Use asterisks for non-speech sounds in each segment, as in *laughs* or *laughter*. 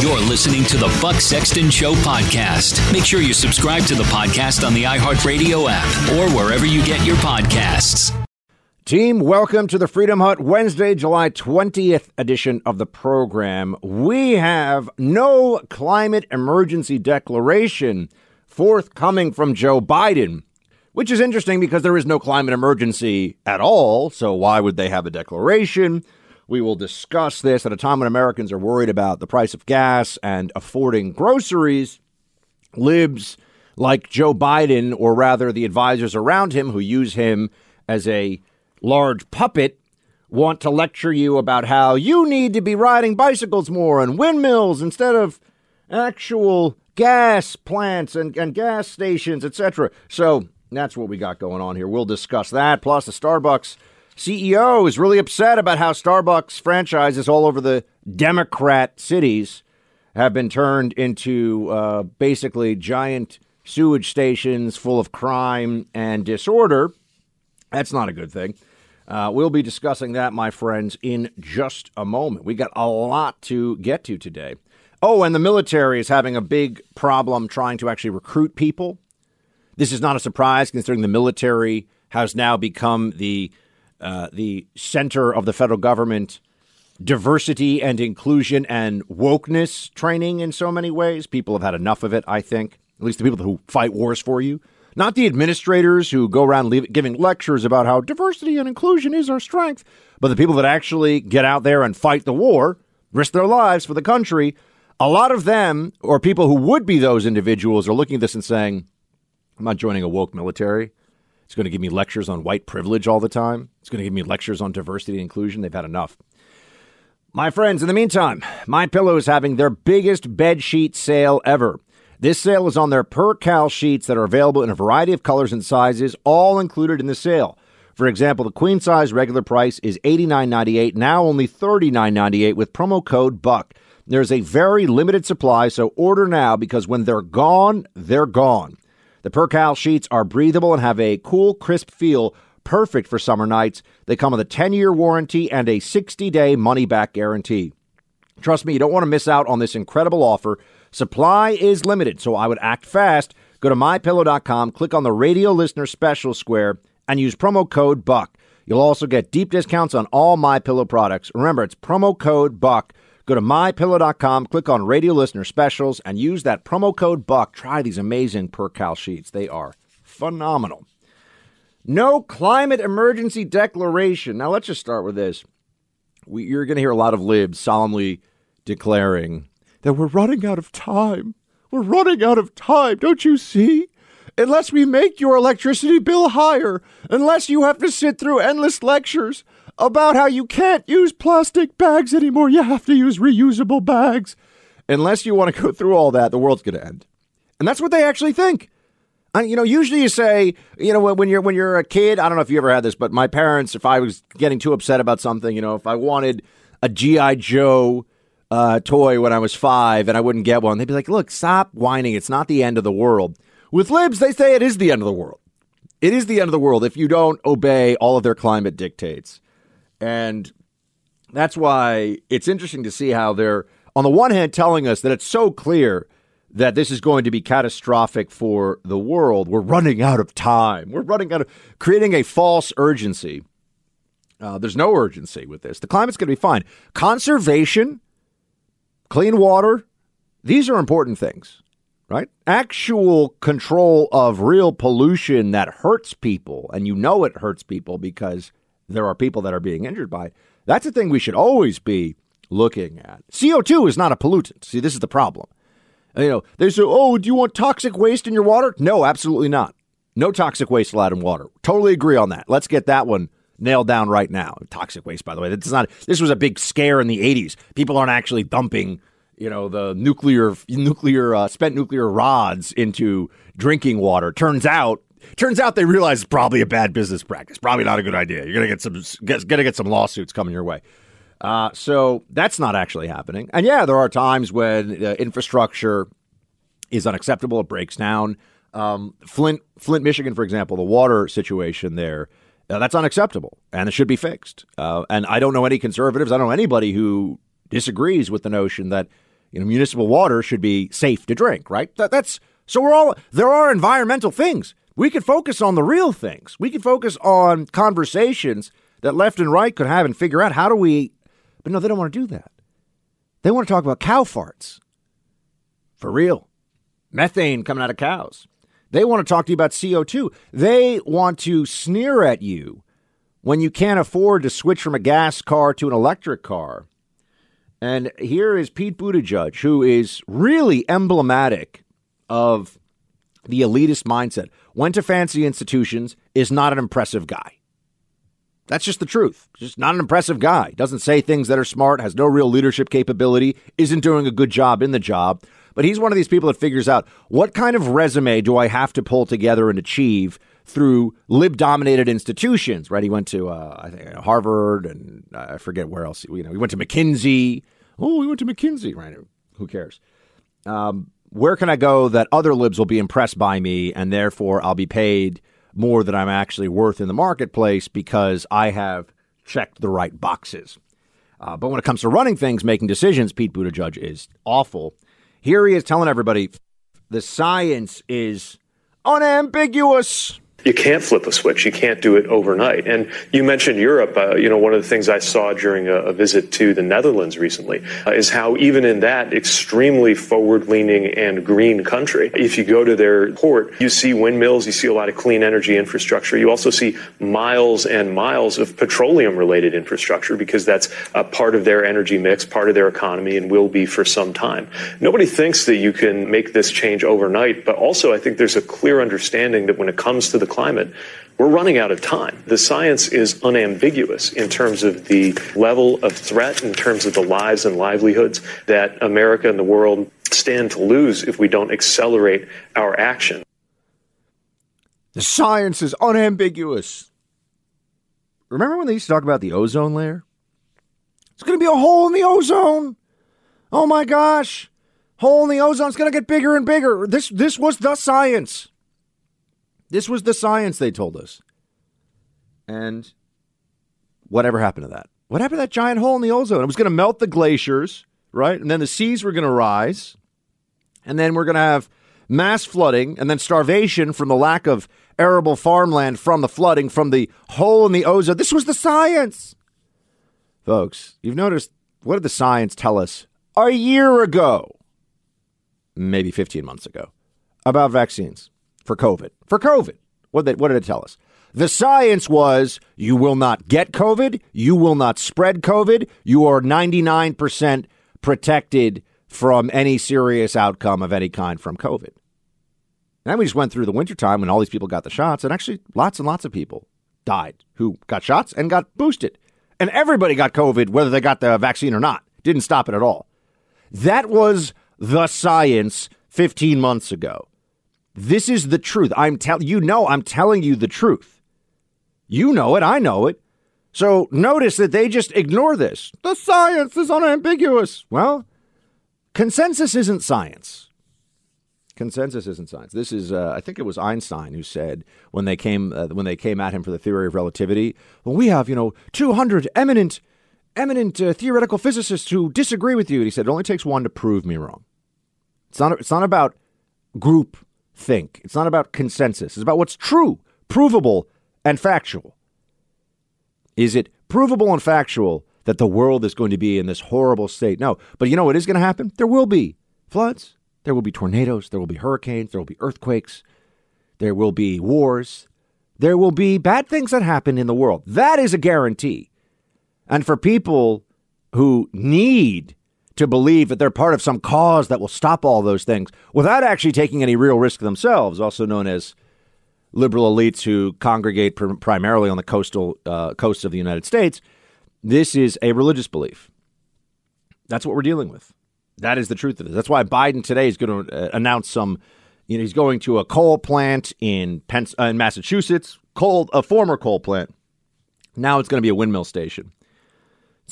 You're listening to the Buck Sexton Show podcast. Make sure you subscribe to the podcast on the iHeartRadio app or wherever you get your podcasts. Team, welcome to the Freedom Hut Wednesday, July 20th edition of the program. We have no climate emergency declaration forthcoming from Joe Biden, which is interesting because there is no climate emergency at all. So, why would they have a declaration? We will discuss this at a time when Americans are worried about the price of gas and affording groceries. Libs like Joe Biden, or rather the advisors around him who use him as a large puppet, want to lecture you about how you need to be riding bicycles more and windmills instead of actual gas plants and, and gas stations, etc. So that's what we got going on here. We'll discuss that, plus the Starbucks CEO is really upset about how Starbucks franchises all over the Democrat cities have been turned into uh, basically giant sewage stations full of crime and disorder. That's not a good thing. Uh, we'll be discussing that, my friends, in just a moment. We got a lot to get to today. Oh, and the military is having a big problem trying to actually recruit people. This is not a surprise considering the military has now become the uh, the center of the federal government diversity and inclusion and wokeness training in so many ways. People have had enough of it, I think. At least the people who fight wars for you. Not the administrators who go around leave, giving lectures about how diversity and inclusion is our strength, but the people that actually get out there and fight the war, risk their lives for the country. A lot of them, or people who would be those individuals, are looking at this and saying, I'm not joining a woke military. It's going to give me lectures on white privilege all the time. It's going to give me lectures on diversity and inclusion. They've had enough. My friends, in the meantime, My Pillow is having their biggest bed sheet sale ever. This sale is on their Percale sheets that are available in a variety of colors and sizes, all included in the sale. For example, the queen size regular price is $89.98, now only $39.98 with promo code BUCK. There's a very limited supply, so order now because when they're gone, they're gone. The Percale sheets are breathable and have a cool, crisp feel, perfect for summer nights. They come with a 10 year warranty and a 60 day money back guarantee. Trust me, you don't want to miss out on this incredible offer. Supply is limited, so I would act fast. Go to mypillow.com, click on the radio listener special square, and use promo code BUCK. You'll also get deep discounts on all My Pillow products. Remember, it's promo code BUCK. Go to mypillow.com, click on radio listener specials, and use that promo code BUCK. Try these amazing Percale sheets. They are phenomenal. No climate emergency declaration. Now, let's just start with this. We, you're going to hear a lot of libs solemnly declaring that we're running out of time. We're running out of time. Don't you see? Unless we make your electricity bill higher, unless you have to sit through endless lectures about how you can't use plastic bags anymore, you have to use reusable bags. Unless you want to go through all that, the world's going to end. And that's what they actually think. And, you know, usually you say, you know, when you're when you're a kid, I don't know if you ever had this, but my parents, if I was getting too upset about something, you know, if I wanted a GI Joe uh, toy when I was five and I wouldn't get one, they'd be like, "Look, stop whining. It's not the end of the world." With libs, they say it is the end of the world. It is the end of the world if you don't obey all of their climate dictates, and that's why it's interesting to see how they're on the one hand telling us that it's so clear that this is going to be catastrophic for the world. We're running out of time. We're running out of creating a false urgency. Uh, there's no urgency with this. The climate's going to be fine. Conservation, clean water, these are important things, right? Actual control of real pollution that hurts people, and you know it hurts people because there are people that are being injured by. That's a thing we should always be looking at. CO2 is not a pollutant. See, this is the problem. You know, they say, oh, do you want toxic waste in your water? No, absolutely not. No toxic waste allowed in water. Totally agree on that. Let's get that one nailed down right now. Toxic waste, by the way, that's not. This was a big scare in the '80s. People aren't actually dumping, you know, the nuclear, nuclear, uh, spent nuclear rods into drinking water. Turns out, turns out they realize it's probably a bad business practice. Probably not a good idea. You're gonna get some, get, gonna get some lawsuits coming your way. Uh, so that's not actually happening. And yeah, there are times when uh, infrastructure is unacceptable. It breaks down. Um, Flint, Flint, Michigan, for example, the water situation there, uh, that's unacceptable and it should be fixed. Uh, and I don't know any conservatives. I don't know anybody who disagrees with the notion that you know municipal water should be safe to drink. Right? That, that's so we're all there are environmental things. We could focus on the real things. We could focus on conversations that left and right could have and figure out how do we but no, they don't want to do that. They want to talk about cow farts. For real. Methane coming out of cows. They want to talk to you about CO2. They want to sneer at you when you can't afford to switch from a gas car to an electric car. And here is Pete Buttigieg, who is really emblematic of the elitist mindset. Went to fancy institutions, is not an impressive guy. That's just the truth. Just not an impressive guy. Doesn't say things that are smart, has no real leadership capability, isn't doing a good job in the job. But he's one of these people that figures out what kind of resume do I have to pull together and achieve through lib dominated institutions, right? He went to, uh, I think, Harvard and uh, I forget where else. You know, he went to McKinsey. Oh, he went to McKinsey, right? Who cares? Um, where can I go that other libs will be impressed by me and therefore I'll be paid more than I'm actually worth in the marketplace because I have checked the right boxes. Uh, but when it comes to running things, making decisions, Pete Buttigieg is awful. Here he is telling everybody the science is unambiguous. You can't flip a switch. You can't do it overnight. And you mentioned Europe. Uh, you know, one of the things I saw during a, a visit to the Netherlands recently uh, is how even in that extremely forward-leaning and green country, if you go to their port, you see windmills, you see a lot of clean energy infrastructure. You also see miles and miles of petroleum-related infrastructure because that's a part of their energy mix, part of their economy, and will be for some time. Nobody thinks that you can make this change overnight, but also I think there's a clear understanding that when it comes to the climate, we're running out of time. The science is unambiguous in terms of the level of threat, in terms of the lives and livelihoods that America and the world stand to lose if we don't accelerate our action. The science is unambiguous. Remember when they used to talk about the ozone layer? It's going to be a hole in the ozone. Oh my gosh. Hole in the ozone is going to get bigger and bigger. This this was the science. This was the science they told us. And whatever happened to that? What happened to that giant hole in the ozone? It was going to melt the glaciers, right? And then the seas were going to rise. And then we're going to have mass flooding and then starvation from the lack of arable farmland from the flooding, from the hole in the ozone. This was the science. Folks, you've noticed what did the science tell us a year ago? Maybe 15 months ago about vaccines for COVID. For COVID. What did, what did it tell us? The science was you will not get COVID, you will not spread COVID, you are 99% protected from any serious outcome of any kind from COVID. And Then we just went through the wintertime when all these people got the shots, and actually lots and lots of people died who got shots and got boosted. And everybody got COVID, whether they got the vaccine or not. Didn't stop it at all. That was the science 15 months ago. This is the truth. I'm telling you know I'm telling you the truth. You know it, I know it. So notice that they just ignore this. The science is unambiguous. Well, consensus isn't science. Consensus isn't science. This is, uh, I think it was Einstein who said when they came uh, when they came at him for the theory of relativity. Well, we have you know 200 eminent eminent uh, theoretical physicists who disagree with you. And he said it only takes one to prove me wrong. It's not. It's not about group think. It's not about consensus. It's about what's true, provable, and factual. Is it provable and factual that the world is going to be in this horrible state? No. But you know what is going to happen? There will be floods. There will be tornadoes. There will be hurricanes. There will be earthquakes. There will be wars. There will be bad things that happen in the world. That is a guarantee. And for people who need to believe that they're part of some cause that will stop all those things without actually taking any real risk themselves, also known as liberal elites who congregate pr- primarily on the coastal uh, coasts of the United States, this is a religious belief. That's what we're dealing with. That is the truth of it. That's why Biden today is going to uh, announce some. You know, he's going to a coal plant in Pens- uh, in Massachusetts, coal a former coal plant. Now it's going to be a windmill station.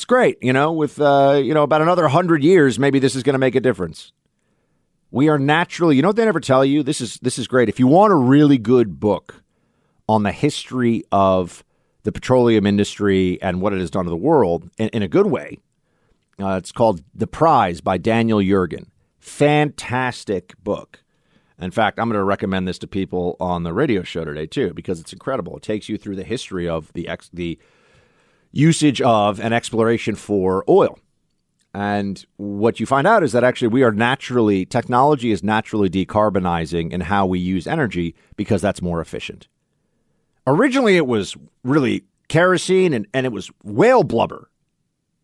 It's great, you know. With uh, you know about another hundred years, maybe this is going to make a difference. We are naturally, you know what they never tell you. This is this is great. If you want a really good book on the history of the petroleum industry and what it has done to the world in, in a good way, uh, it's called The Prize by Daniel Yergin. Fantastic book. In fact, I'm going to recommend this to people on the radio show today too because it's incredible. It takes you through the history of the ex- the usage of and exploration for oil. And what you find out is that actually we are naturally, technology is naturally decarbonizing in how we use energy because that's more efficient. Originally, it was really kerosene and, and it was whale blubber,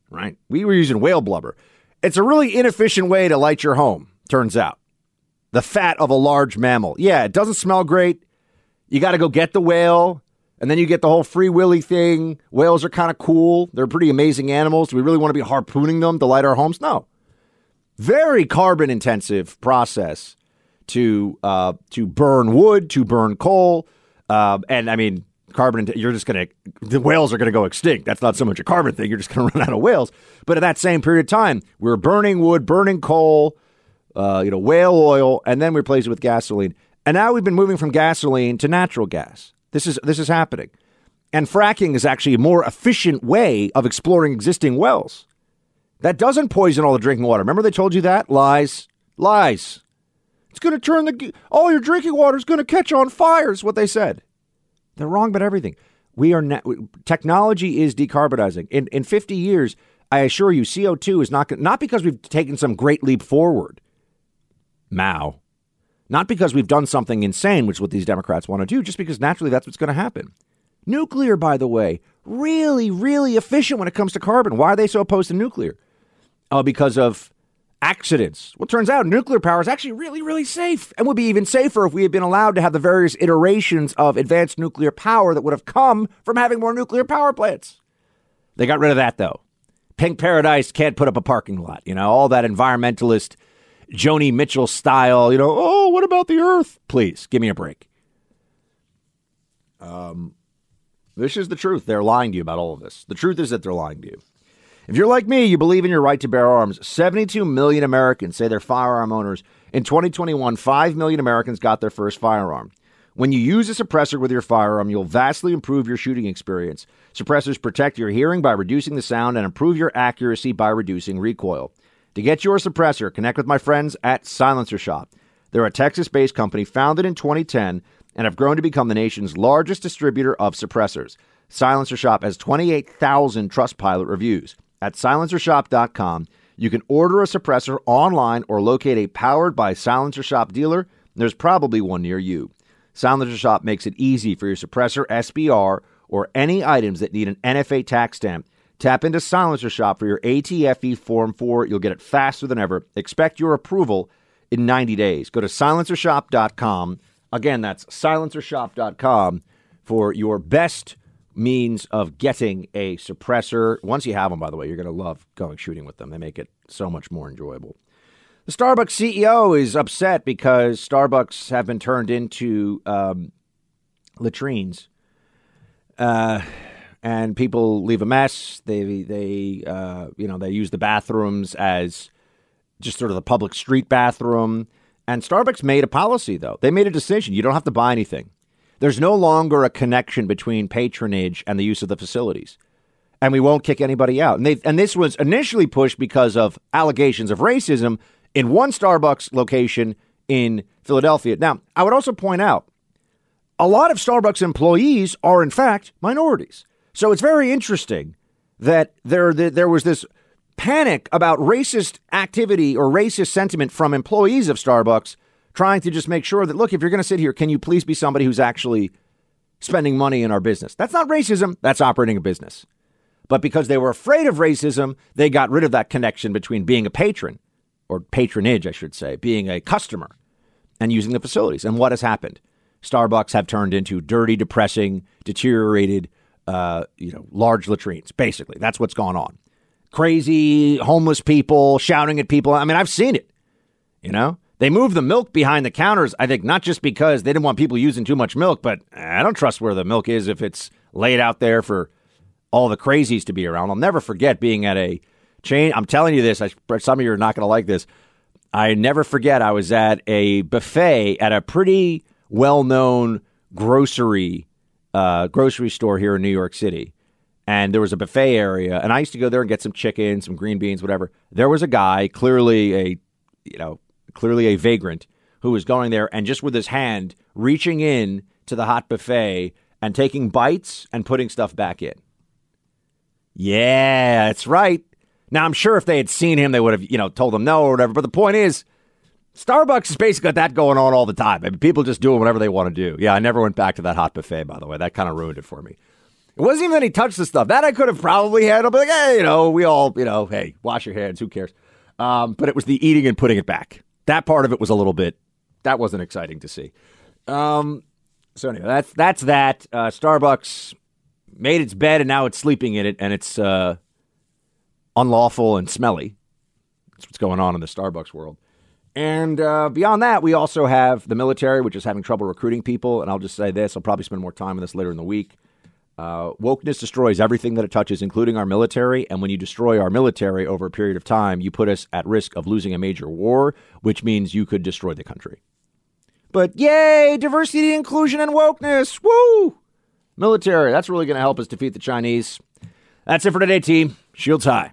right? We were using whale blubber. It's a really inefficient way to light your home, turns out. The fat of a large mammal. Yeah, it doesn't smell great. You got to go get the whale. And then you get the whole free willy thing. Whales are kind of cool. They're pretty amazing animals. Do we really want to be harpooning them to light our homes? No. Very carbon intensive process to uh, to burn wood, to burn coal, uh, and I mean carbon. You're just gonna the whales are gonna go extinct. That's not so much a carbon thing. You're just gonna *laughs* run out of whales. But at that same period of time, we are burning wood, burning coal, uh, you know, whale oil, and then we replace it with gasoline. And now we've been moving from gasoline to natural gas. This is this is happening. And fracking is actually a more efficient way of exploring existing wells. That doesn't poison all the drinking water. Remember they told you that? Lies. Lies. It's going to turn the all your drinking water is going to catch on fire is what they said. They're wrong about everything. We are na- technology is decarbonizing. In in 50 years, I assure you CO2 is not not because we've taken some great leap forward. Mao not because we've done something insane, which is what these Democrats want to do, just because naturally that's what's going to happen. Nuclear, by the way, really, really efficient when it comes to carbon. Why are they so opposed to nuclear? Oh, because of accidents. Well, turns out nuclear power is actually really, really safe and would be even safer if we had been allowed to have the various iterations of advanced nuclear power that would have come from having more nuclear power plants. They got rid of that, though. Pink Paradise can't put up a parking lot. You know, all that environmentalist Joni Mitchell style, you know, oh, what about the earth? Please give me a break. Um, this is the truth. They're lying to you about all of this. The truth is that they're lying to you. If you're like me, you believe in your right to bear arms. 72 million Americans say they're firearm owners. In 2021, 5 million Americans got their first firearm. When you use a suppressor with your firearm, you'll vastly improve your shooting experience. Suppressors protect your hearing by reducing the sound and improve your accuracy by reducing recoil. To get your suppressor, connect with my friends at Silencer Shop. They're a Texas based company founded in 2010 and have grown to become the nation's largest distributor of suppressors. Silencer Shop has 28,000 Trustpilot reviews. At silencershop.com, you can order a suppressor online or locate a powered by Silencer Shop dealer. There's probably one near you. Silencer Shop makes it easy for your suppressor, SBR, or any items that need an NFA tax stamp. Tap into Silencer Shop for your ATFE Form 4. You'll get it faster than ever. Expect your approval in 90 days. Go to silencershop.com. Again, that's silencershop.com for your best means of getting a suppressor. Once you have them, by the way, you're going to love going shooting with them. They make it so much more enjoyable. The Starbucks CEO is upset because Starbucks have been turned into um, latrines, uh, and people leave a mess. They they uh, you know they use the bathrooms as just sort of the public street bathroom. And Starbucks made a policy though. They made a decision. You don't have to buy anything. There's no longer a connection between patronage and the use of the facilities. And we won't kick anybody out. And they and this was initially pushed because of allegations of racism in one Starbucks location in Philadelphia. Now, I would also point out a lot of Starbucks employees are in fact minorities. So it's very interesting that there there was this panic about racist activity or racist sentiment from employees of Starbucks trying to just make sure that, look, if you're going to sit here, can you please be somebody who's actually spending money in our business? That's not racism, that's operating a business. But because they were afraid of racism, they got rid of that connection between being a patron, or patronage, I should say, being a customer, and using the facilities. And what has happened? Starbucks have turned into dirty, depressing, deteriorated, uh, you know, large latrines. Basically, that's what's gone on crazy homeless people shouting at people. I mean, I've seen it. You know, they moved the milk behind the counters, I think, not just because they didn't want people using too much milk, but I don't trust where the milk is if it's laid out there for all the crazies to be around. I'll never forget being at a chain. I'm telling you this, I, some of you are not going to like this. I never forget I was at a buffet at a pretty well known grocery uh, grocery store here in New York City and there was a buffet area and i used to go there and get some chicken some green beans whatever. There was a guy clearly a you know clearly a vagrant who was going there and just with his hand reaching in to the hot buffet and taking bites and putting stuff back in. Yeah that's right. Now i'm sure if they had seen him they would have you know told him no or whatever but the point is Starbucks has basically got that going on all the time. I mean, people just doing whatever they want to do. Yeah, I never went back to that hot buffet, by the way. That kind of ruined it for me. It wasn't even that he touched the stuff. That I could have probably handled. But like, hey, you know, we all, you know, hey, wash your hands. Who cares? Um, but it was the eating and putting it back. That part of it was a little bit. That wasn't exciting to see. Um, so anyway, that's that's that. Uh, Starbucks made its bed and now it's sleeping in it, and it's uh, unlawful and smelly. That's what's going on in the Starbucks world. And uh, beyond that, we also have the military, which is having trouble recruiting people. And I'll just say this: I'll probably spend more time on this later in the week. Uh, wokeness destroys everything that it touches, including our military. And when you destroy our military over a period of time, you put us at risk of losing a major war, which means you could destroy the country. But yay, diversity, inclusion, and wokeness. Woo! Military, that's really going to help us defeat the Chinese. That's it for today, team. Shields high.